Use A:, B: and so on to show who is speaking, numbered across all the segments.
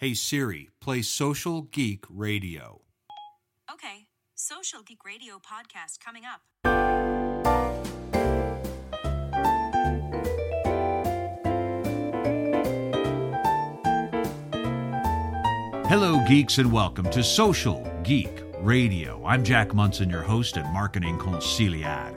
A: Hey Siri, play Social Geek Radio.
B: Okay, Social Geek Radio podcast coming up.
A: Hello, geeks, and welcome to Social Geek Radio. I'm Jack Monson, your host at Marketing Consigliere.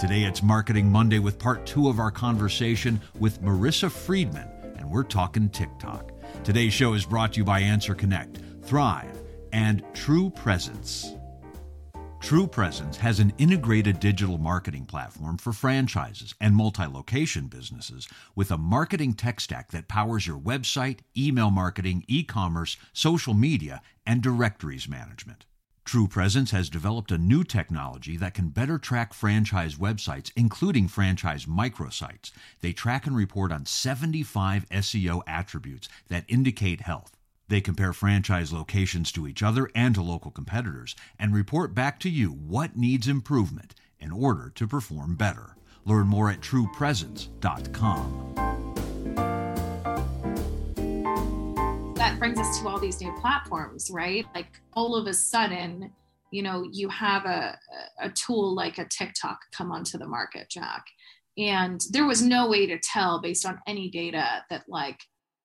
A: Today it's Marketing Monday with part two of our conversation with Maresa Friedman, and we're talking TikTok. Today's show is brought to you by Answer Connect, Thryv, and TruPresence. True Presence has an integrated digital marketing platform for franchises and multi location businesses with a marketing tech stack that powers your website, email marketing, e commerce, social media, and directories management. TruPresence has developed a new technology that can better track franchise websites, including franchise microsites. They track and report on 75 SEO attributes that indicate health. They compare franchise locations to each other and to local competitors and report back to you what needs improvement in order to perform better. Learn more at
C: trupresence.com. brings us to all these new platforms, right? Like all of a sudden, you know, you have a, a tool like a TikTok come onto the market, Jack. And there was no way to tell based on any data that like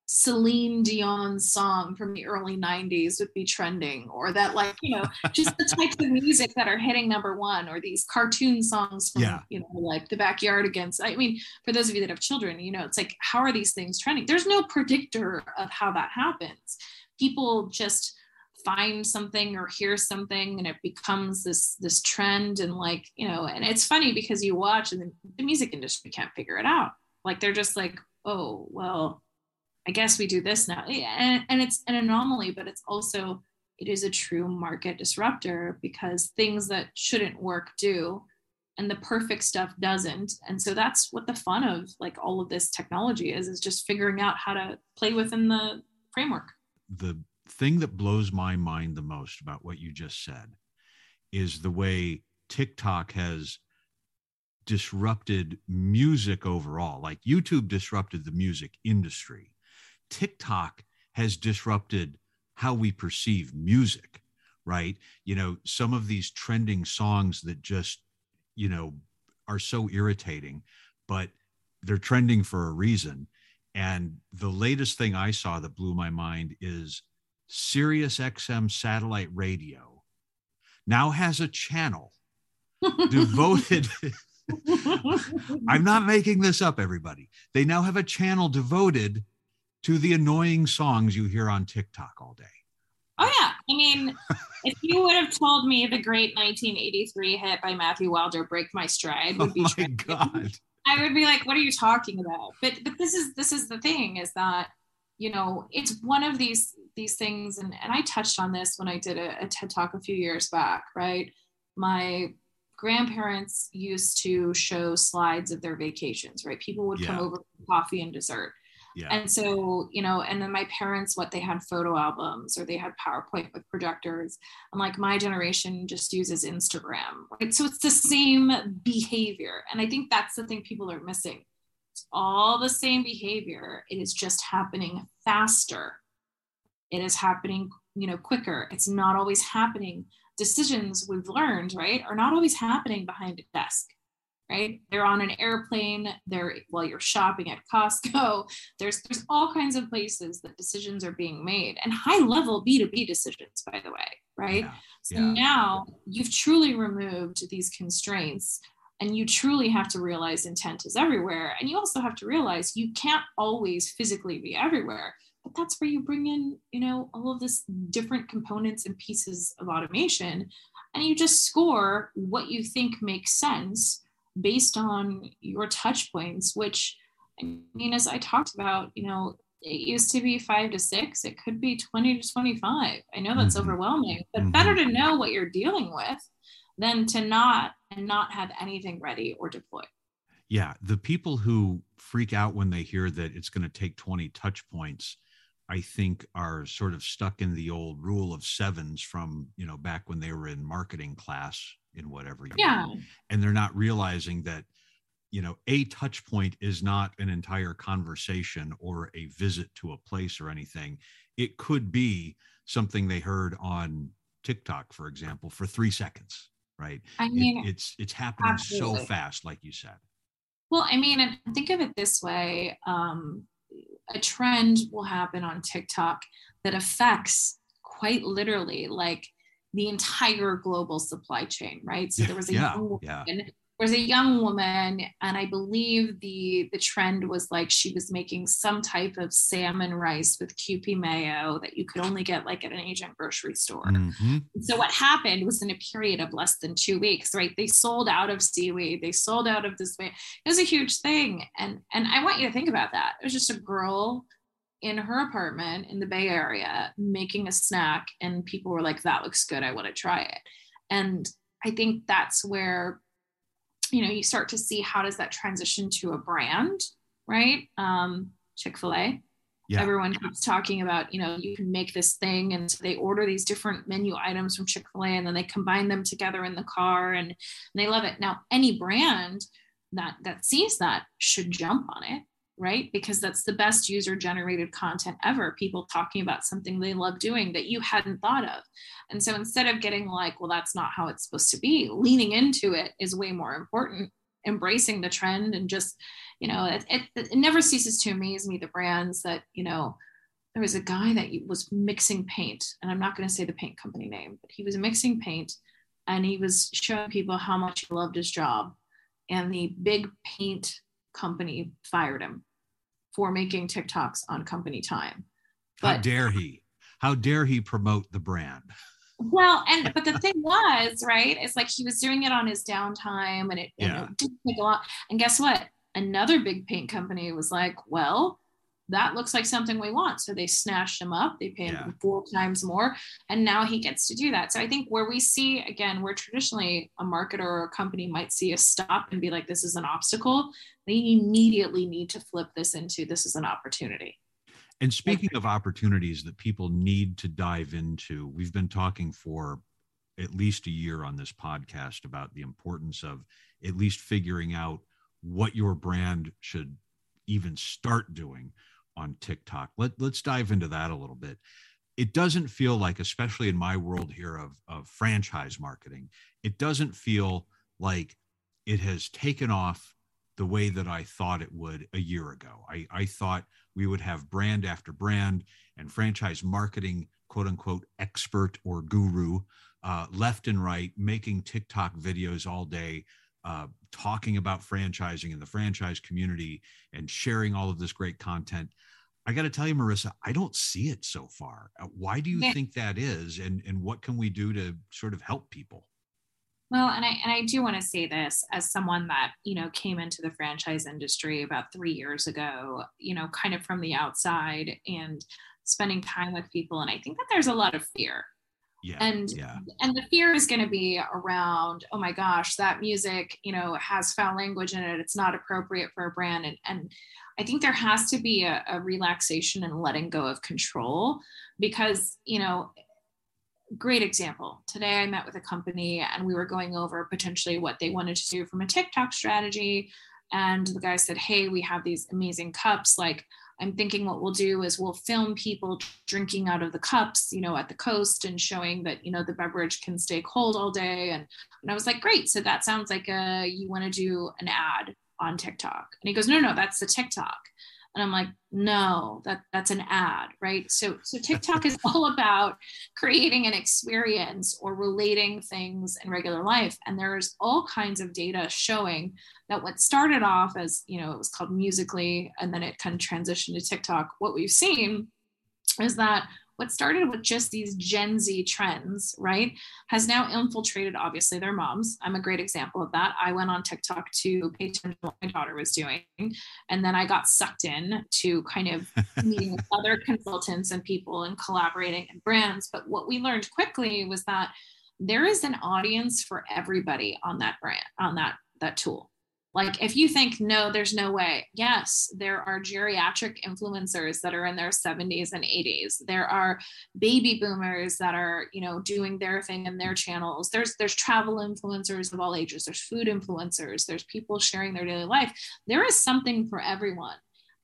C: Celine Dion song from the early 90s would be trending, or that, like, you know, just the types of music that are hitting number one, or these cartoon songs from,
A: Yeah.
C: you know, like the backyardigans. I mean, for those of you that have children, you know, it's like, how are these things trending? There's no predictor of how that happens. People just find something or hear something and it becomes this this trend and like you know and it's funny because you watch and the, the music industry can't figure it out like they're just like oh well I guess we do this now. And, and it's an anomaly, but it's also, it is a true market disruptor because things that shouldn't work do and the perfect stuff doesn't. And so that's what the fun of like all of this technology is, is just figuring out how to play within the framework.
A: the thing that blows my mind the most about what you just said is the way TikTok has disrupted music overall. Like YouTube disrupted the music industry. TikTok has disrupted how we perceive music, right? You know, some of these trending songs that just, you know, are so irritating, but they're trending for a reason. And the latest thing I saw that blew my mind is Sirius XM satellite radio now has a channel devoted. I'm not making this up, everybody. They now have a channel devoted to the annoying songs you hear on TikTok all day.
C: Oh yeah. I mean, if you would have told me the great 1983 hit by Matthew Wilder, "Break My Stride,"
A: Oh
C: would be oh,
A: my
C: trending,
A: God.
C: I would be like, "What are you talking about?" But but this is this is the thing is that you know it's one of these these things, and and I touched on this when I did a, a TED talk a few years back. Right, my grandparents used to show slides of their vacations. Right, people would come over for coffee and dessert.
A: Yeah.
C: And so, you know, and then my parents, what they had photo albums or they had PowerPoint with projectors. And like my generation just uses Instagram, right? So it's the same behavior. And I think that's the thing people are missing. It's all the same behavior. It is just happening faster. It is happening, you know, quicker. It's not always happening. Decisions we've learned, right, are not always happening behind a desk right they're on an airplane they're while you're shopping at costco there's there's all kinds of places that decisions are being made and high level b2b decisions by the way right
A: Yeah.
C: so
A: yeah.
C: now you've truly removed these constraints and you truly have to realize intent is everywhere and you also have to realize you can't always physically be everywhere but that's where you bring in you know all of this different components and pieces of automation and you just score what you think makes sense based on your touch points which i mean as i talked about you know it used to be five to six it could be 20 to 25 i know that's
A: Mhm.
C: overwhelming but
A: Mhm.
C: better to know what you're dealing with than to not and not have anything ready or deployed
A: Yeah, the people who freak out when they hear that it's going to take 20 touch points, I think are sort of stuck in the old rule of sevens from, you know, back when they were in marketing class in whatever
C: yeah
A: And they're not realizing that, you know, a touch point is not an entire conversation or a visit to a place or anything. it could be something they heard on TikTok, for example, for three seconds, right?
C: I mean,
A: it, it's it's happening
C: absolutely.
A: so fast, like you said.
C: Well, I mean, and think of it this way: um, a trend will happen on TikTok that affects quite literally, like the entire global supply chain, right? So there was a
A: yeah,
C: young woman
A: yeah.
C: there was a young woman and i believe the the trend was like she was making some type of salmon rice with kewpie mayo that you could only get like at an asian grocery store
A: Mhm.
C: so what happened was in a period of less than two weeks right they sold out of seaweed they sold out of this way it was a huge thing and and i want you to think about that it was just a girl in her apartment in the bay area making a snack and people were like that looks good i want to try it. And i think that's where you know you start to see how does that transition to a brand right? Um chick-fil-a.
A: Yeah.
C: everyone keeps talking about you know you can make this thing and so they order these different menu items from chick-fil-a and then they combine them together in the car and, and they love it. Now any brand that that sees that should jump on it right? Because that's the best user generated content ever people talking about something they love doing that you hadn't thought of. And so instead of getting like well that's not how it's supposed to be leaning into it is way more important embracing the trend and just you know it, it, it never ceases to amaze me the brands that you know there was a guy that was mixing paint and i'm not going to say the paint company name but he was mixing paint and he was showing people how much he loved his job. And the big paint company fired him for making tiktoks on company time
A: How
C: but
A: dare he? How dare he promote the brand?
C: well, and but the thing was, right, it's like he was doing it on his downtime and it, and
A: Yeah.
C: it didn't take a lot. And guess what? Another big paint company was like, well, that looks like something we want. So they snatched him up. They paid
A: Yeah.
C: him four times more. And now he gets to do that. So I think where we see, again, where traditionally a marketer or a company might see a stop and be like, this is an obstacle, they immediately need to flip this into this is an opportunity.
A: And speaking of opportunities that people need to dive into, we've been talking for at least a year on this podcast about the importance of at least figuring out what your brand should even start doing on TikTok. Let, let's dive into that a little bit. It doesn't feel like, especially in my world here of, of franchise marketing, it doesn't feel like it has taken off the way that I thought it would a year ago. I, I thought we would have brand after brand and franchise marketing, quote unquote, expert or guru uh, left and right making TikTok videos all day, uh, talking about franchising and the franchise community and sharing all of this great content. I got to tell you, Maresa, I don't see it so far. Uh, why do you
C: Yeah.
A: think that is? And, and what can we do to sort of help people?
C: Well, and I and I do want to say this as someone that you know came into the franchise industry about three years ago, you know, kind of from the outside and spending time with people, and I think that there's a lot of fear,
A: Yeah.
C: and
A: yeah.
C: and the fear is going to be around, oh my gosh, that music, you know, has foul language in it. It's not appropriate for a brand, and and I think there has to be a, a relaxation and letting go of control because you know great example. Today I met with a company and we were going over potentially what they wanted to do from a TikTok strategy. And the guy said, Hey, we have these amazing cups. Like, I'm thinking what we'll do is we'll film people drinking out of the cups, you know, at the coast and showing that, you know, the beverage can stay cold all day. And, and I was like, great. So that sounds like a, you want to do an ad on TikTok. And he goes, no, no, that's the TikTok. And I'm like, no, that that's an ad, right? So so TikTok is all about creating an experience or relating things in regular life. And there's all kinds of data showing that what started off as, you know, it was called Musical.ly, and then it kind of transitioned to TikTok. What we've seen is that what started with just these Gen Z trends, right, has now infiltrated obviously their moms. I'm a great example of that. I went on TikTok to pay attention to what my daughter was doing. And then I got sucked in to kind of meeting with other consultants and people and collaborating and brands. But what we learned quickly was that there is an audience for everybody on that brand, on that that tool. Like if you think no, there's no way. Yes, there are geriatric influencers that are in their 70s and 80s. There are baby boomers that are, you know, doing their thing in their channels. There's there's travel influencers of all ages. There's food influencers. There's people sharing their daily life. There is something for everyone.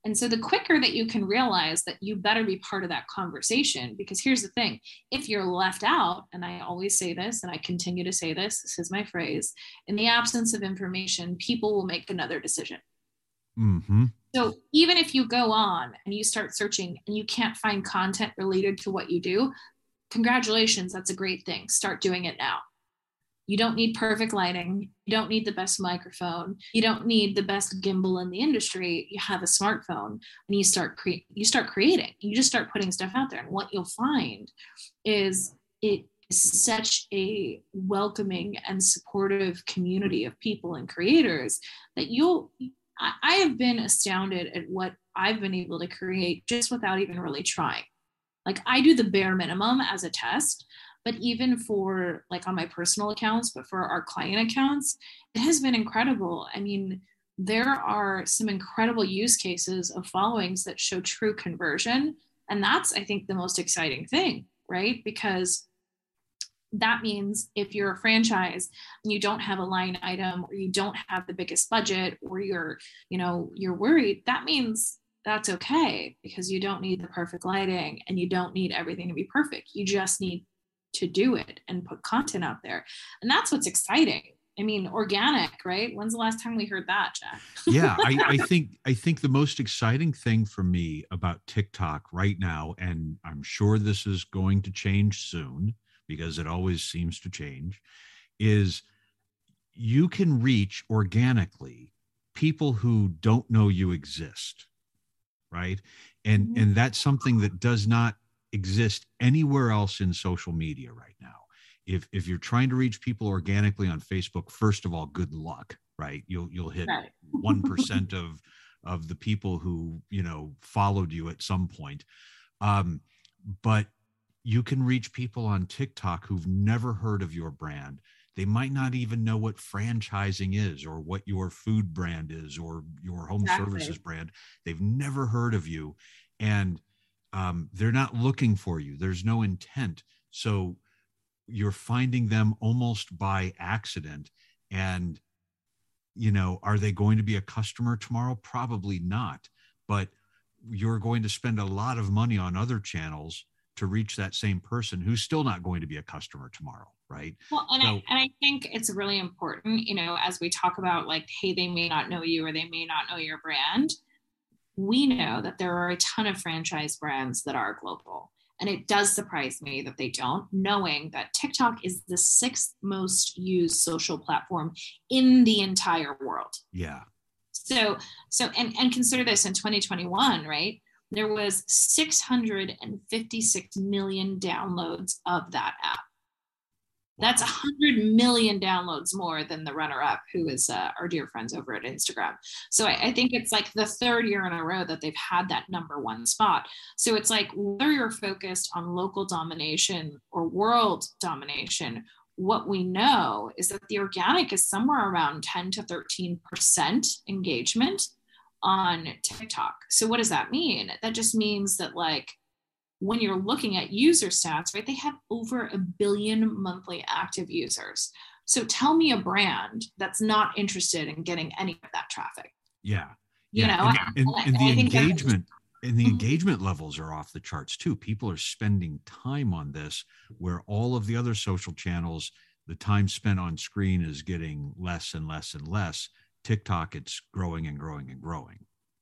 C: And so the quicker that you can realize that you better be part of that conversation, because here's the thing if you're left out, and I always say this and I continue to say this, this is my phrase in the absence of information, people will make another decision.
A: Mm-hmm.
C: So even if you go on and you start searching and you can't find content related to what you do, congratulations, that's a great thing. Start doing it now. You don't need perfect lighting. You don't need the best microphone. You don't need the best gimbal in the industry. You have a smartphone and you start cre- you start creating. You just start putting stuff out there. And what you'll find is it is such a welcoming and supportive community of people and creators that you'll I, I have been astounded at what I've been able to create just without even really trying. Like I do the bare minimum as a test, but even for like on my personal accounts but for our client accounts it has been incredible. I mean there are some incredible use cases of followings that show true conversion and that's i think the most exciting thing right? Because that means if you're a franchise and you don't have a line item or you don't have the biggest budget or you're you know you're worried that means that's okay because you don't need the perfect lighting and you don't need everything to be perfect. You just need to do it and put content out there. And that's what's exciting. I mean, organic, right? When's the last time we heard that, Jack?
A: yeah, I, I think I think the most exciting thing for me about TikTok right now, and I'm sure this is going to change soon because it always seems to change, is you can reach organically people who don't know you exist right and mm-hmm. and that's something that does not exist anywhere else in social media right now. If if you're trying to reach people organically on Facebook, first of all, good luck, right? You'll you'll hit one percent of of the people who you know followed you at some point. Um, but you can reach people on TikTok who've never heard of your brand. They might not even know what franchising is or what your food brand is or your home exactly. services brand. They've never heard of you. And um, they're not looking for you. There's no intent. So you're finding them almost by accident. And you know are they going to be a customer tomorrow? Probably not. But you're going to spend a lot of money on other channels to reach that same person who's still not going to be a customer tomorrow right?
C: Well and, so, I, and i think it's really important you know as we talk about like hey they may not know you or they may not know your brand we know that there are a ton of franchise brands that are global. And it does surprise me that they don't, knowing that TikTok is the sixth most used social platform in the entire world.
A: Yeah.
C: So, so, and, and consider this in 2021, right? There was 656 million downloads of that app. That's 100 million downloads more than the runner up, who is uh, our dear friends over at Instagram. So I, I, think it's like the third year in a row that they've had that number one spot. So it's like whether you're focused on local domination or world domination, what we know is that the organic is somewhere around 10 to 13% engagement on TikTok. So what does that mean? That just means that like when you're looking at user stats, right, they have over a billion monthly active users. So tell me a brand that's not interested in getting any of that traffic.
A: Yeah.
C: You
A: yeah.
C: know,
A: and, and, and, and the engagement and the mm-hmm. engagement levels are off the charts too. People are spending time on this where all of the other social channels, the time spent on screen is getting less and less and less. TikTok, it's growing and growing and growing.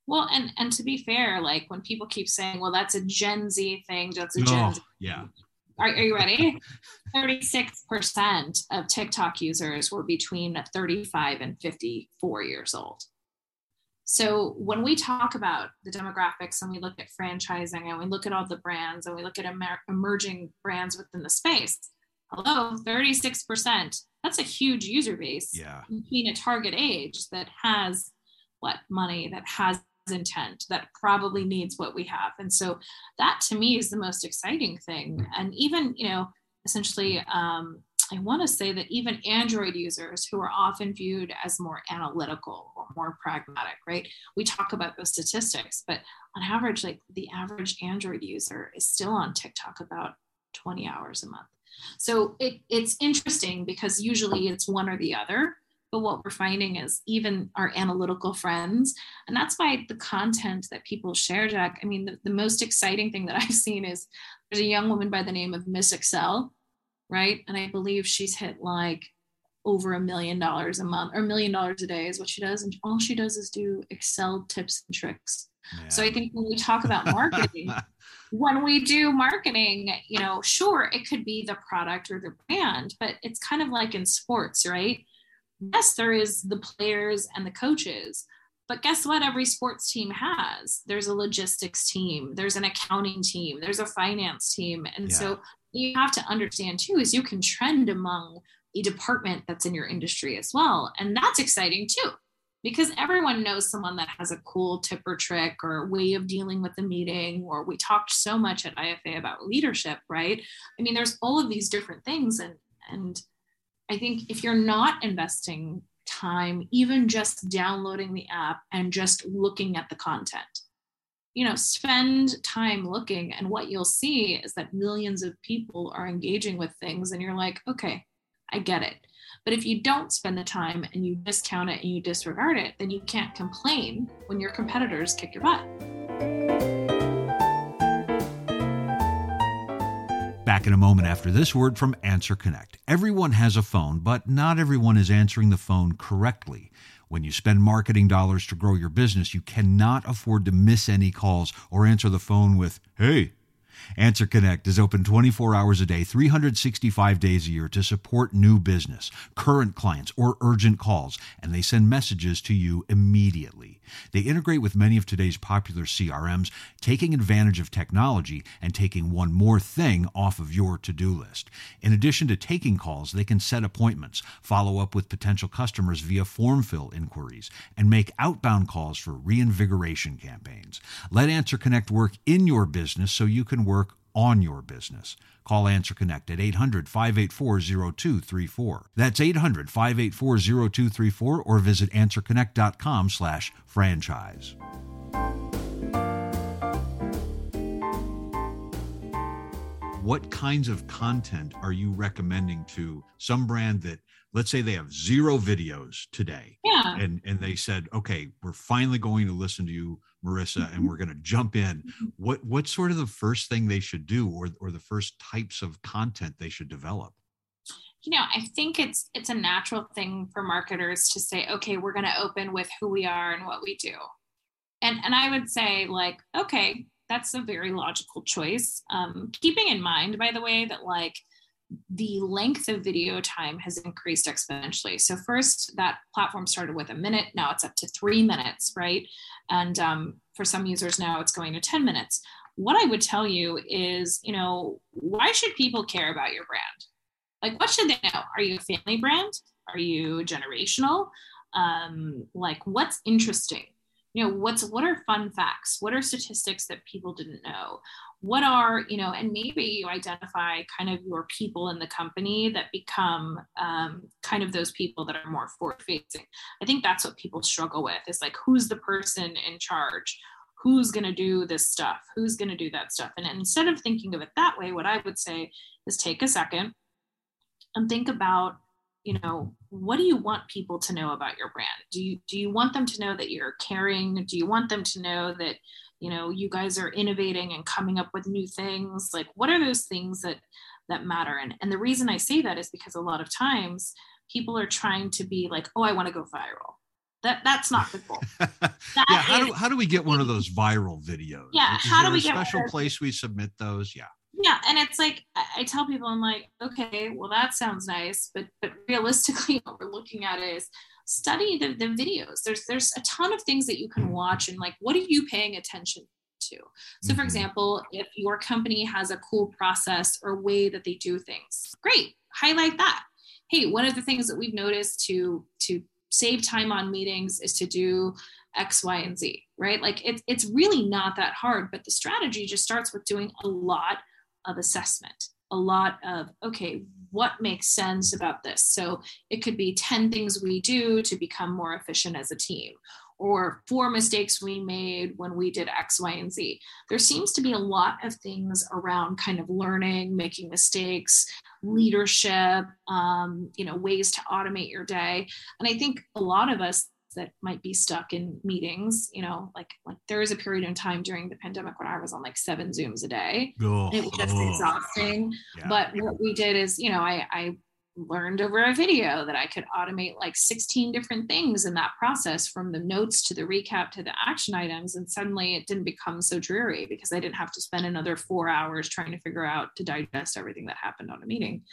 C: Well, and and to be fair, like when people keep saying, "Well, that's a Gen Z thing," that's a Gen oh, Z.
A: Yeah.
C: Are, are you ready? 36% of TikTok users were between 35 and 54 years old. So when we talk about the demographics and we look at franchising and we look at all the brands and we look at emer- emerging brands within the space, hello, 36%. That's a huge user base
A: yeah.
C: between a target age that has what money, that has intent that probably needs what we have. And so that to me is the most exciting thing. And even you know essentially um, i want to say that even android users who are often viewed as more analytical or more pragmatic right? We talk about those statistics but on average like the average android user is still on tiktok about 20 hours a month. So it, it's interesting because usually it's one or the other but what we're finding is even our analytical friends and that's why the content that people share jack i mean the, the most exciting thing that i've seen is there's a young woman by the name of miss excel right? And i believe she's hit like over a million dollars a month or a million dollars a day is what she does and all she does is do excel tips and tricks. Yeah. so i think when we talk about marketing when we do marketing you know sure it could be the product or the brand but it's kind of like in sports right yes, there is the players and the coaches, but guess what? Every sports team has. There's a logistics team, there's an accounting team, there's a finance team. And yeah. so you have to understand too is you can trend among a department that's in your industry as well. And that's exciting too, because everyone knows someone that has a cool tip or trick or way of dealing with the meeting. Or we talked so much at IFA about leadership, right? I mean, there's all of these different things. And and I think if you're not investing time, even just downloading the app and just looking at the content, you know, spend time looking, and what you'll see is that millions of people are engaging with things, and you're like, okay, I get it. But if you don't spend the time and you discount it and you disregard it, then you can't complain when your competitors kick your butt.
A: Back in a moment after this word from AnswerConnect. Everyone has a phone, but not everyone is answering the phone correctly. When you spend marketing dollars to grow your business, you cannot afford to miss any calls or answer the phone with, hey, AnswerConnect is open 24 hours a day, 365 days a year to support new business, current clients, or urgent calls, and they send messages to you immediately. They integrate with many of today's popular CRMs, taking advantage of technology and taking one more thing off of your to do list. In addition to taking calls, they can set appointments, follow up with potential customers via form fill inquiries, and make outbound calls for reinvigoration campaigns. Let AnswerConnect work in your business so you can work on your business. Call AnswerConnect at 800 584 0234. That's 800 584 0234 or visit answerconnect.com slash franchise. What kinds of content are you recommending to some brand that let's say they have zero videos today
C: yeah.
A: and and they said okay we're finally going to listen to you Maresa and mm-hmm. we're going to jump in mm-hmm. what what's sort of the first thing they should do or or the first types of content they should develop
C: you know i think it's it's a natural thing for marketers to say okay we're going to open with who we are and what we do and and i would say like okay that's a very logical choice um, keeping in mind by the way that like the length of video time has increased exponentially. So first, that platform started with a minute. Now it's up to three minutes, right? And um, for some users now, it's going to 10 minutes. What I would tell you is, you know, why should people care about your brand? Like, what should they know? Are you a family brand? Are you generational? Um, like, what's interesting? You know, what's what are fun facts? What are statistics that people didn't know? What are you know and maybe you identify kind of your people in the company that become um, kind of those people that are more forward facing i think that's what people struggle with is like who's the person in charge? Who's going to do this stuff? Who's going to do that stuff? And instead of thinking of it that way what i would say is take a second and think about you know what do you want people to know about your brand? Do you do you want them to know that you're caring? Do you want them to know that you know you guys are innovating and coming up with new things? Like what are those things that that matter? And and the reason i say that is because a lot of times people are trying to be like oh i want to go viral. That that's not the goal.
A: Yeah how, is, do, how do we get one of those viral videos?
C: Yeah how do we
A: a
C: get
A: special place we submit those? Yeah
C: yeah and it's like i tell people i'm like okay well that sounds nice but but realistically what we're looking at is study the, the videos. There's there's a ton of things that you can watch and like what are you paying attention to? So for mm-hmm. example if your company has a cool process or way that they do things great highlight that. Hey one of the things that we've noticed to to save time on meetings is to do x y and z right? Like it's it's really not that hard but the strategy just starts with doing a lot of assessment a lot of okay what makes sense about this so it could be 10 things we do to become more efficient as a team or four mistakes we made when we did X, Y, and Z. There seems to be a lot of things around kind of learning, making mistakes, leadership, um, you know, ways to automate your day. And I think a lot of us that might be stuck in meetings, you know, like like there was a period in time during the pandemic when I was on like seven Zooms a day.
A: Oh,
C: it was just
A: oh.
C: exhausting.
A: Yeah.
C: But what we did is, you know, I, I learned over a video that I could automate like 16 different things in that process from the notes to the recap to the action items. And suddenly it didn't become so dreary because I didn't have to spend another four hours trying to figure out to digest everything that happened on a meeting.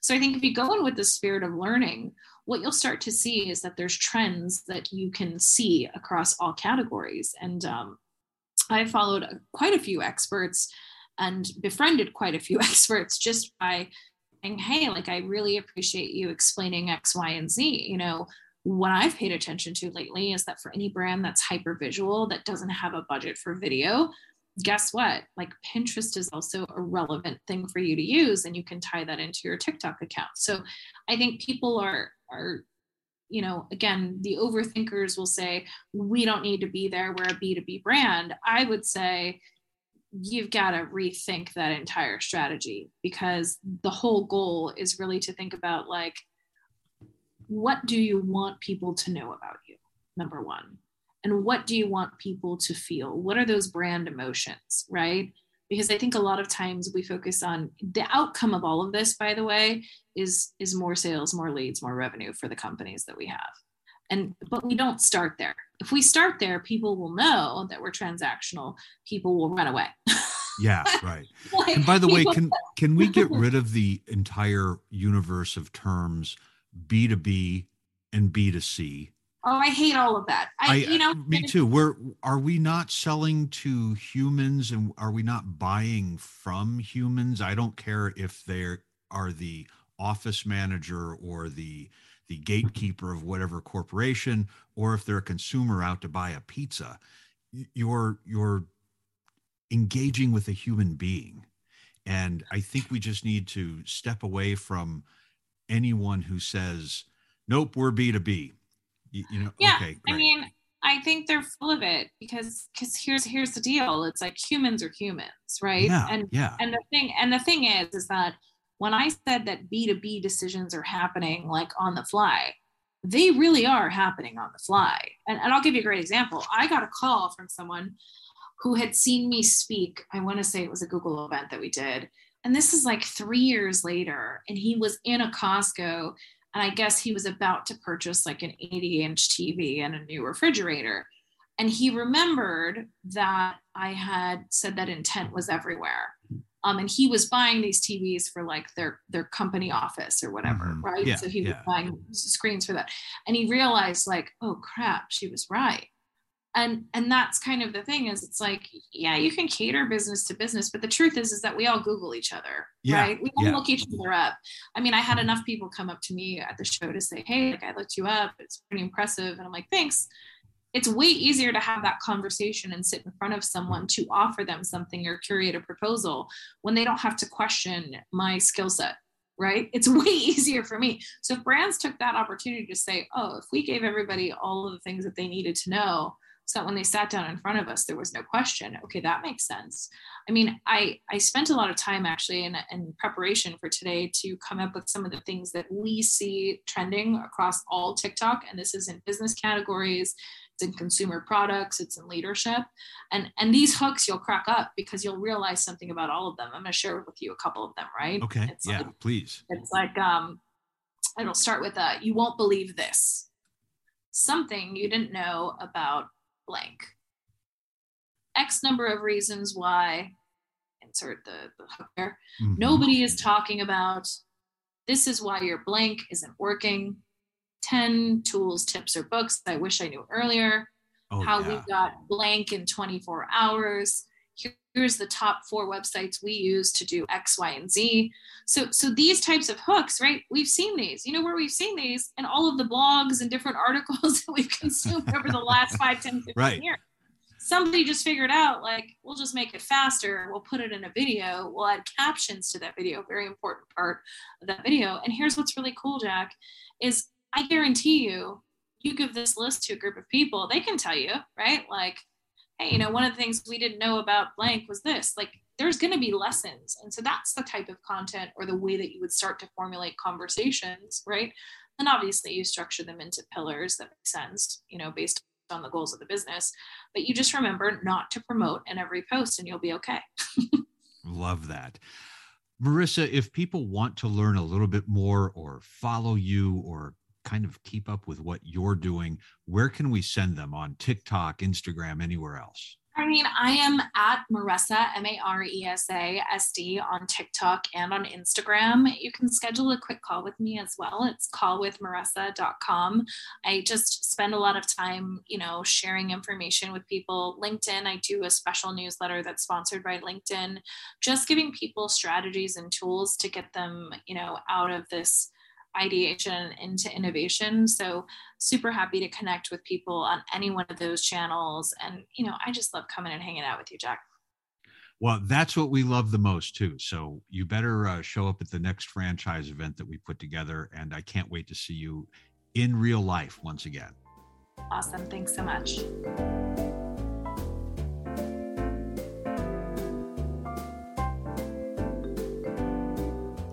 C: So I think if you go in with the spirit of learning, what you'll start to see is that there's trends that you can see across all categories. And um, I followed quite a few experts and befriended quite a few experts just by hey, like I really appreciate you explaining X, Y, and Z. You know, what I've paid attention to lately is that for any brand that's hyper visual that doesn't have a budget for video, guess what? Like Pinterest is also a relevant thing for you to use, and you can tie that into your TikTok account. So I think people are are you know again the overthinkers will say we don't need to be there we're a b2b brand i would say you've got to rethink that entire strategy because the whole goal is really to think about like what do you want people to know about you number one? And what do you want people to feel? What are those brand emotions right? Because i think a lot of times we focus on the outcome of all of this by the way is is more sales more leads more revenue for the companies that we have. And but we don't start there if we start there people will know that we're transactional. People will run away.
A: Yeah right.
C: Like,
A: and by the way can can we get rid of the entire universe of terms b2b and b2c
C: oh i hate all of that. I,
A: I,
C: you know
A: me too. We're are we not selling to humans and are we not buying from humans? I don't care if they are the office manager or the the gatekeeper of whatever corporation or if they're a consumer out to buy a pizza. You're you're engaging with a human being. And I think we just need to step away from anyone who says, "Nope, we're B2B." You, you know,
C: yeah
A: okay,
C: i mean i think they're full of it because because here's here's the deal it's like humans are humans right
A: Yeah,
C: and
A: yeah.
C: and the thing and the thing is is that when i said that b2b decisions are happening like on the fly they really are happening on the fly and, and i'll give you a great example i got a call from someone who had seen me speak i want to say it was a google event that we did and this is like three years later and he was in a costco and I guess he was about to purchase like an 80 inch TV and a new refrigerator. And he remembered that I had said that intent was everywhere. Um, and he was buying these TVs for like their their company office or whatever,
A: Mhm.
C: right?
A: Yeah,
C: so he was
A: yeah.
C: buying screens for that, and he realized like, oh crap, she was right. And and that's kind of the thing is it's like yeah you can cater business to business but the truth is is that we all google each other
A: Yeah,
C: right we all look each other up I mean, I had enough people come up to me at the show to say, "Hey, like I looked you up. It's pretty impressive." And I'm like, "Thanks." It's way easier to have that conversation and sit in front of someone to offer them something or curate a proposal when they don't have to question my skill set, right? It's way easier for me. So if brands took that opportunity to say, "Oh, if we gave everybody all of the things that they needed to know," so that when they sat down in front of us, there was no question. Okay, that makes sense. I mean, I I spent a lot of time actually in, in preparation for today to come up with some of the things that we see trending across all TikTok, and this is in business categories, it's in consumer products, it's in leadership, and and these hooks you'll crack up because you'll realize something about all of them. I'm going to share with you a couple of them, right?
A: Okay.
C: It's
A: yeah,
C: like,
A: please.
C: it's like um, it'll start with a you won't believe this, something you didn't know about blank. X number of reasons why, insert the, the hook there.
A: Mhm.
C: Nobody is talking about this is why your blank isn't working. 10 tools, tips, or books I wish I knew earlier.
A: Oh,
C: how
A: yeah.
C: we got blank in 24 hours. Here's the top four websites we use to do X, Y, and Z. So, so these types of hooks, right? We've seen these. You know where we've seen these and all of the blogs and different articles that we've consumed over the last 5, 10, 15
A: Right.
C: years. Somebody just figured out, like, we'll just make it faster. We'll put it in a video. We'll add captions to that video. Very important part of that video. And here's what's really cool, Jack, is I guarantee you, you give this list to a group of people, they can tell you, right? Like, hey, you know, one of the things we didn't know about blank was this. Like, there's going to be lessons. And so that's the type of content or the way that you would start to formulate conversations, right? And obviously, you structure them into pillars that make sense, you know, based on the goals of the business. But you just remember not to promote in every post and you'll be okay.
A: Love that. Maresa, if people want to learn a little bit more or follow you or kind of keep up with what you're doing, where can we send them on TikTok, Instagram, anywhere else?
C: I mean, I am at Maresa, M A R E S A S D, on TikTok and on Instagram. You can schedule a quick call with me as well. It's callwithmaresa.com. I just spend a lot of time, you know, sharing information with people. LinkedIn, I do a special newsletter that's sponsored by LinkedIn, just giving people strategies and tools to get them, you know, out of this ideation into innovation. So super happy to connect with people on any one of those channels. And, you know, I just love coming and hanging out with you, Jack.
A: Well, that's what we love the most too. So you better uh, show up at the next franchise event that we put together. And I can't wait to see you in real life once again.
C: Awesome. Thanks so much.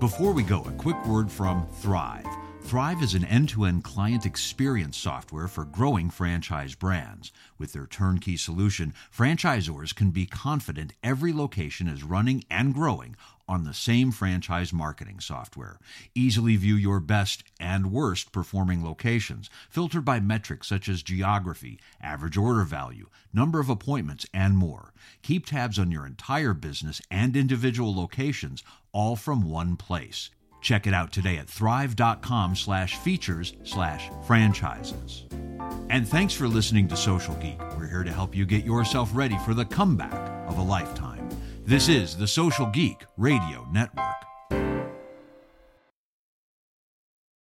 A: Before we go, a quick word from Thryv. Thryv is an end to end client experience software for growing franchise brands. With their turnkey solution, franchisors can be confident every location is running and growing on the same franchise marketing software. Easily view your best and worst performing locations, filtered by metrics such as geography, average order value, number of appointments, and more. Keep tabs on your entire business and individual locations, all from one place. Check it out today at thryv.com slash features slash franchises. And thanks for listening to Social Geek. We're here to help you get yourself ready for the comeback of a lifetime. This is the Social Geek Radio Network.